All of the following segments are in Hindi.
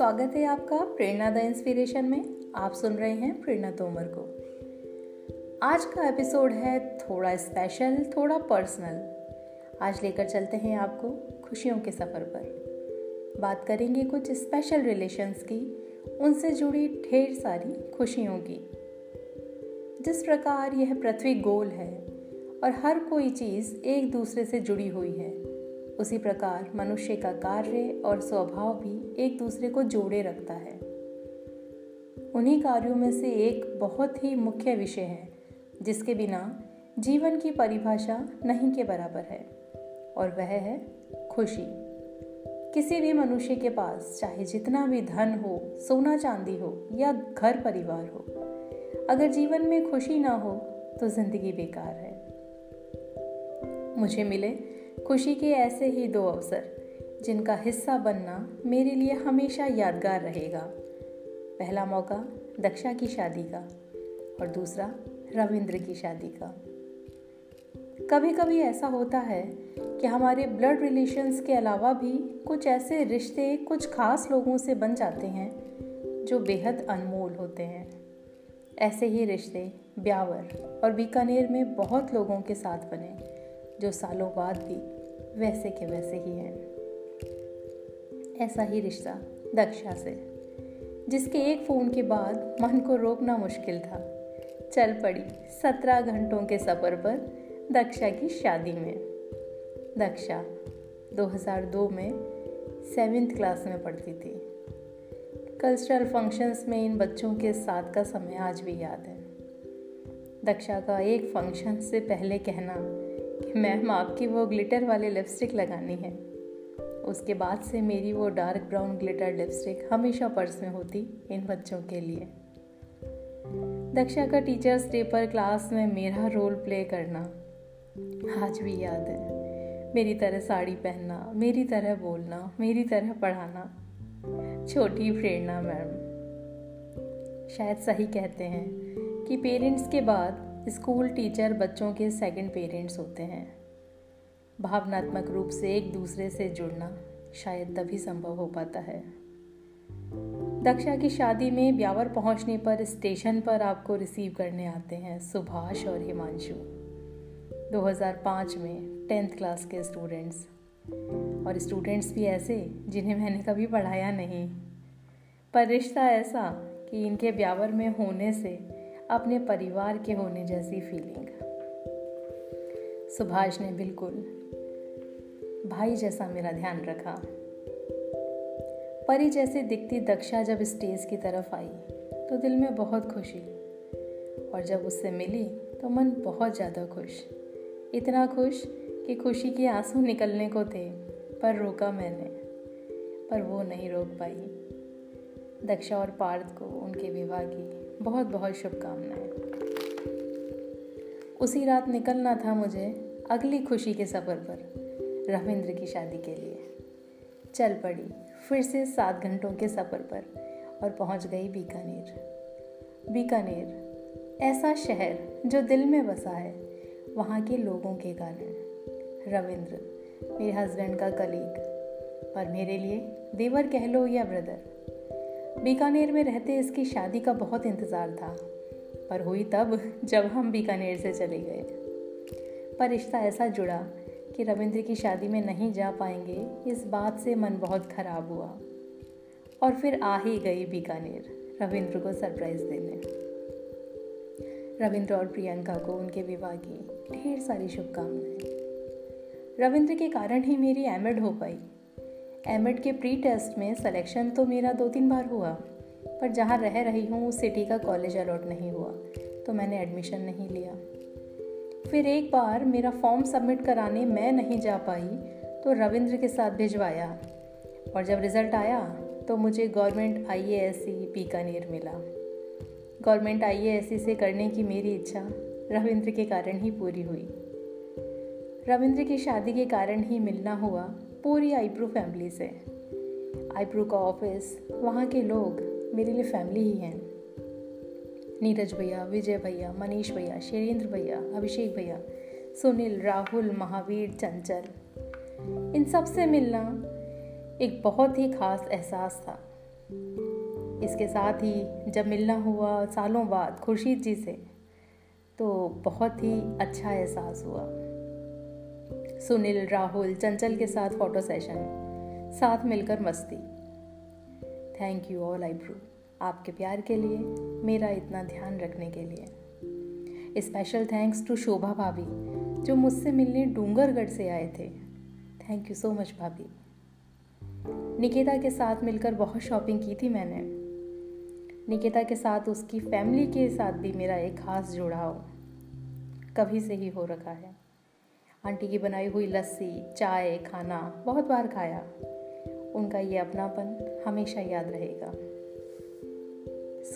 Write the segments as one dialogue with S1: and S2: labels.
S1: स्वागत है आपका प्रेरणा द इंस्पिरेशन में। आप सुन रहे हैं प्रेरणा तोमर को। आज का एपिसोड है थोड़ा स्पेशल थोड़ा पर्सनल आज लेकर चलते हैं आपको खुशियों के सफ़र पर। बात करेंगे कुछ स्पेशल रिलेशंस की, उनसे जुड़ी ढेर सारी खुशियों की। जिस प्रकार यह पृथ्वी गोल है और हर कोई चीज़ एक दूसरे से जुड़ी हुई है, उसी प्रकार मनुष्य का कार्य और स्वभाव भी एक दूसरे को जोड़े रखता है। उन्हीं कार्यों में से एक बहुत ही मुख्य विषय है, जिसके बिना जीवन की परिभाषा नहीं के बराबर है, और वह है खुशी। किसी भी मनुष्य के पास, चाहे जितना भी धन हो, सोना चांदी हो, या घर परिवार हो, अगर जीवन में खुशी ना हो तो ज़िंदगी बेकार है। मुझे मिले खुशी के ऐसे ही दो अवसर। जिनका हिस्सा बनना मेरे लिए हमेशा यादगार रहेगा। पहला मौका दक्षा की शादी का और दूसरा रविंद्र की शादी का। कभी कभी ऐसा होता है कि हमारे ब्लड रिलेशंस के अलावा भी कुछ ऐसे रिश्ते कुछ खास लोगों से बन जाते हैं जो बेहद अनमोल होते हैं। ऐसे ही रिश्ते ब्यावर और बीकानेर में बहुत लोगों के साथ बने, जो सालों बाद भी वैसे के वैसे ही हैं। ऐसा ही रिश्ता दक्षा से, जिसके एक फ़ोन के बाद मन को रोकना मुश्किल था। चल पड़ी सत्रह घंटों के सफ़र पर दक्षा की शादी में। दक्षा 2002 में सेवेंथ क्लास में पढ़ती थी। कल्चरल फ़ंक्शंस में इन बच्चों के साथ का समय आज भी याद है। दक्षा का एक फ़ंक्शन से पहले कहना कि, मैम, आपकी वो ग्लिटर वाले लिपस्टिक लगानी है। उसके बाद से मेरी वो डार्क ब्राउन ग्लिटर लिपस्टिक हमेशा पर्स में होती इन बच्चों के लिए। दक्षा का टीचर्स डे पर क्लास में मेरा रोल प्ले करना आज भी याद है। मेरी तरह साड़ी पहनना, मेरी तरह बोलना, मेरी तरह पढ़ाना, छोटी प्रेरणा मैम। शायद सही कहते हैं कि पेरेंट्स के बाद स्कूल टीचर बच्चों के सेकंड पेरेंट्स होते हैं। भावनात्मक रूप से एक दूसरे से जुड़ना शायद तभी संभव हो पाता है। दक्षा की शादी में ब्यावर पहुँचने पर स्टेशन पर आपको रिसीव करने आते हैं सुभाष और हिमांशु। 2005 में टेंथ क्लास के स्टूडेंट्स। और स्टूडेंट्स भी ऐसे जिन्हें मैंने कभी पढ़ाया नहीं। पर रिश्ता ऐसा कि इनके ब्यावर में होने से अपने परिवार के होने जैसी फीलिंग सुभाष ने बिल्कुल भाई जैसा मेरा ध्यान रखा। परी जैसे दिखती दक्षा जब स्टेज की तरफ़ आई तो दिल में बहुत खुशी। और जब उससे मिली तो मन बहुत ज़्यादा खुश। इतना खुश कि खुशी के आँसू निकलने को थे, पर रोका मैंने, पर वो नहीं रोक पाई। दक्षा और पार्थ को उनके विवाह की बहुत बहुत शुभकामनाएँ। उसी रात निकलना था मुझे अगली खुशी के सफ़र पर। रविंद्र की शादी के लिए। चल पड़ी, फिर से सात घंटों के सफ़र पर, और पहुँच गई बीकानेर। बीकानेर, ऐसा शहर जो दिल में बसा है, वहाँ के लोगों के कारण रविंद्र, मेरे हस्बैंड का कलीग पर मेरे लिए देवर कह लो या ब्रदर बीकानेर में रहते इसकी शादी का बहुत इंतज़ार था, पर हुई तब जब हम बीकानेर से चले गए। पर रिश्ता ऐसा जुड़ा कि रविंद्र की शादी में नहीं जा पाएँगे, इस बात से मन बहुत ख़राब हुआ। और फिर आ ही गई बीकानेर, रविंद्र को सरप्राइज़ देने। रविंद्र और प्रियंका को उनके विवाह की ढेर सारी शुभकामनाएँ। रविंद्र के कारण ही मेरी एमएड हो पाई। एमएड के प्री टेस्ट में सिलेक्शन तो मेरा दो तीन बार हुआ, पर जहाँ रह रही हूँ, उस सिटी का कॉलेज अलॉट नहीं हुआ तो मैंने एडमिशन नहीं लिया। फिर एक बार मेरा फॉर्म सबमिट कराने मैं नहीं जा पाई तो रविंद्र के साथ भिजवाया। और जब रिज़ल्ट आया तो मुझे government I A S C Bikaner मिला। गवर्नमेंट आई ए एस सी से करने की मेरी इच्छा रविंद्र के कारण ही पूरी हुई। रविंद्र की शादी के कारण ही मिलना हुआ पूरी आईप्रू फैमिली से। आईप्रू का ऑफ़िस, वहाँ के लोग मेरे लिए फैमिली ही हैं। नीरज भैया, विजय भैया, मनीष भैया शेरेंद्र भैया, अभिषेक भैया, सुनील, राहुल, महावीर, चंचल। इन सबसे मिलना एक बहुत ही खास एहसास था। इसके साथ ही जब मिलना हुआ सालों बाद खुर्शीद जी से तो बहुत ही अच्छा एहसास हुआ। सुनील, राहुल, चंचल के साथ फ़ोटो सेशन साथ मिलकर मस्ती। Thank you all I Bru आपके प्यार के लिए, मेरा इतना ध्यान रखने के लिए। स्पेशल थैंक्स टू शोभा भाभी, जो मुझसे मिलने डूंगरगढ़ से आए थे। थैंक यू सो मच भाभी। निकिता के साथ मिलकर बहुत शॉपिंग की थी मैंने। निकिता के साथ उसकी फैमिली के साथ भी मेरा एक खास जुड़ाव कभी से ही हो रखा है। आंटी की बनाई हुई लस्सी, चाय, खाना, बहुत बार खाया। उनका ये अपनापन हमेशा याद रहेगा।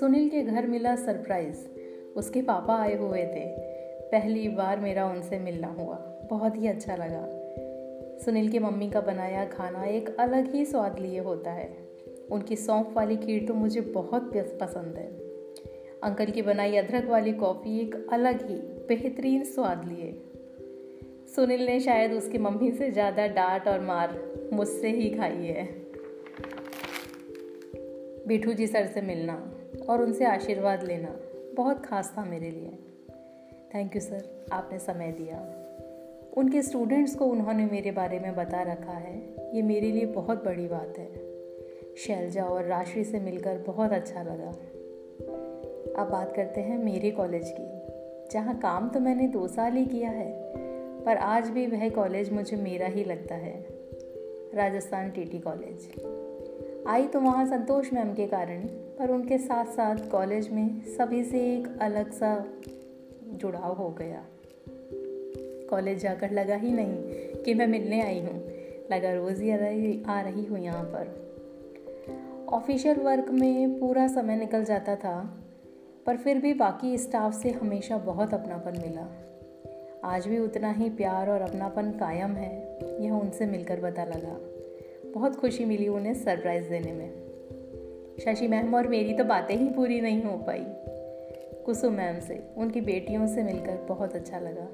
S1: सुनील के घर मिला सरप्राइज़। उसके पापा आए हुए थे। पहली बार मेरा उनसे मिलना हुआ। बहुत ही अच्छा लगा। सुनील की मम्मी का बनाया खाना एक अलग ही स्वाद लिए होता है। उनकी सौंफ वाली खीर तो मुझे बहुत पसंद है। अंकल की बनाई अदरक वाली कॉफ़ी एक अलग ही बेहतरीन स्वाद लिए। सुनील ने शायद उसकी मम्मी से ज़्यादा डांट और मार मुझसे ही खाई है। बिठू जी सर से मिलना। और उनसे आशीर्वाद लेना बहुत खास था मेरे लिए। थैंक यू सर आपने समय दिया। उनके स्टूडेंट्स को उन्होंने मेरे बारे में बता रखा है। ये मेरे लिए बहुत बड़ी बात है। शैलजा और राशि से मिलकर बहुत अच्छा लगा। अब बात करते हैं मेरे कॉलेज की। जहाँ काम तो मैंने दो साल ही किया है, पर आज भी वह कॉलेज मुझे मेरा ही लगता है। राजस्थान टीटी कॉलेज आई तो वहाँ संतोष मैम के कारण पर उनके साथ साथ कॉलेज में सभी से एक अलग सा जुड़ाव हो गया। कॉलेज जाकर लगा ही नहीं कि मैं मिलने आई हूँ। लगा रोज़ ही आ रही हूँ यहाँ पर। ऑफिशियल वर्क में पूरा समय निकल जाता था, पर फिर भी बाकी स्टाफ से हमेशा बहुत अपनापन मिला। आज भी उतना ही प्यार और अपनापन कायम है, यह उनसे मिलकर पता लगा। बहुत खुशी मिली उन्हें सरप्राइज़ देने में। शशि मैम, और मेरी तो बातें ही पूरी नहीं हो पाई। कुसुम मैम से, उनकी बेटियों से मिलकर बहुत अच्छा लगा।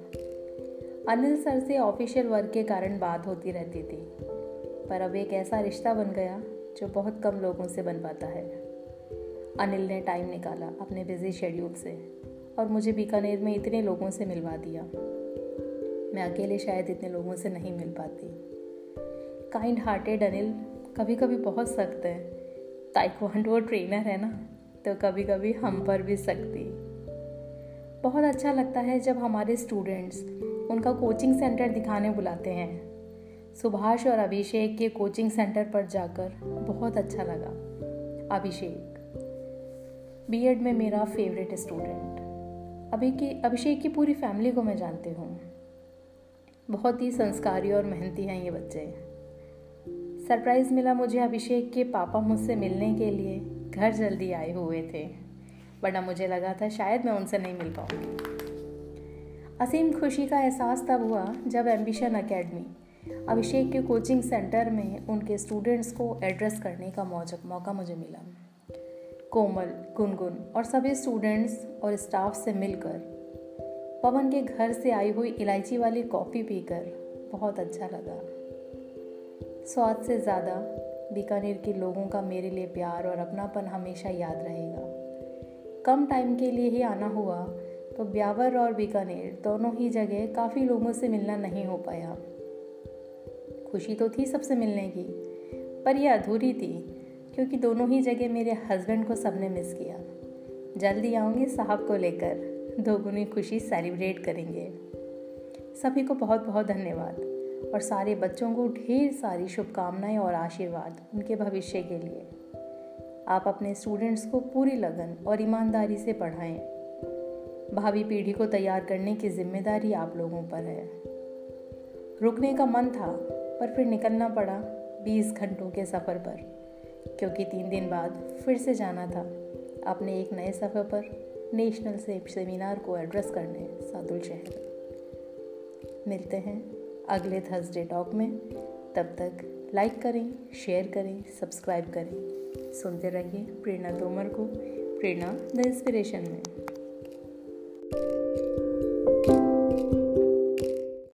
S1: अनिल सर से ऑफिशियल वर्क के कारण बात होती रहती थी, पर अब एक ऐसा रिश्ता बन गया जो बहुत कम लोगों से बन पाता है। अनिल ने टाइम निकाला अपने बिज़ी शेड्यूल से, और मुझे बीकानेर में इतने लोगों से मिलवा दिया। मैं अकेले शायद इतने लोगों से नहीं मिल पाती। काइंड हार्टेड अनिल कभी कभी बहुत सख्त है ताइक्वांडो ट्रेनर है ना तो कभी कभी हम पर भी सख्ती बहुत अच्छा लगता है जब हमारे स्टूडेंट्स उनका कोचिंग सेंटर दिखाने बुलाते हैं। सुभाष और अभिषेक के कोचिंग सेंटर पर जाकर बहुत अच्छा लगा। अभिषेक बीएड में मेरा फेवरेट स्टूडेंट अभी की, अभिषेक की पूरी फैमिली को मैं जानती हूँ। बहुत ही संस्कारी और मेहनती हैं ये बच्चे। सरप्राइज़ मिला मुझे अभिषेक के पापा मुझसे मिलने के लिए। घर जल्दी आए हुए थे, वरना मुझे लगा था शायद मैं उनसे नहीं मिल पाऊँगी। असीम खुशी का एहसास तब हुआ जब एम्बिशन अकेडमी, अभिषेक के कोचिंग सेंटर में उनके स्टूडेंट्स को एड्रेस करने का मौका मुझे मिला। कोमल, गुनगुन और सभी स्टूडेंट्स और स्टाफ से मिलकर, पवन के घर से आई हुई इलायची वाली कॉफ़ी पीकर बहुत अच्छा लगा। स्वाद से ज़्यादा बीकानेर के लोगों का मेरे लिए प्यार और अपनापन हमेशा याद रहेगा। कम टाइम के लिए ही आना हुआ तो ब्यावर और बीकानेर दोनों ही जगह काफ़ी लोगों से मिलना नहीं हो पाया। खुशी तो थी सबसे मिलने की, पर यह अधूरी थी, क्योंकि दोनों ही जगह मेरे हस्बैंड को सबने मिस किया। जल्दी आऊँगी साहब को लेकर, दोगुनी खुशी सेलिब्रेट करेंगे। सभी को बहुत बहुत धन्यवाद। और सारे बच्चों को ढेर सारी शुभकामनाएँ और आशीर्वाद उनके भविष्य के लिए। आप अपने स्टूडेंट्स को पूरी लगन और ईमानदारी से पढ़ाएँ। भावी पीढ़ी को तैयार करने की ज़िम्मेदारी आप लोगों पर है। रुकने का मन था, पर फिर निकलना पड़ा 20 घंटों के सफ़र पर, क्योंकि तीन दिन बाद फिर से जाना था अपने एक नए सफ़र पर नेशनल सेमिनार को एड्रेस करने सादुल शहर। मिलते हैं। अगले थर्सडे टॉक में। तब तक लाइक करें शेयर करें सब्सक्राइब करें। सुनते रहिए प्रेरणा तोमर को, प्रेरणा द इंस्पिरेशन में।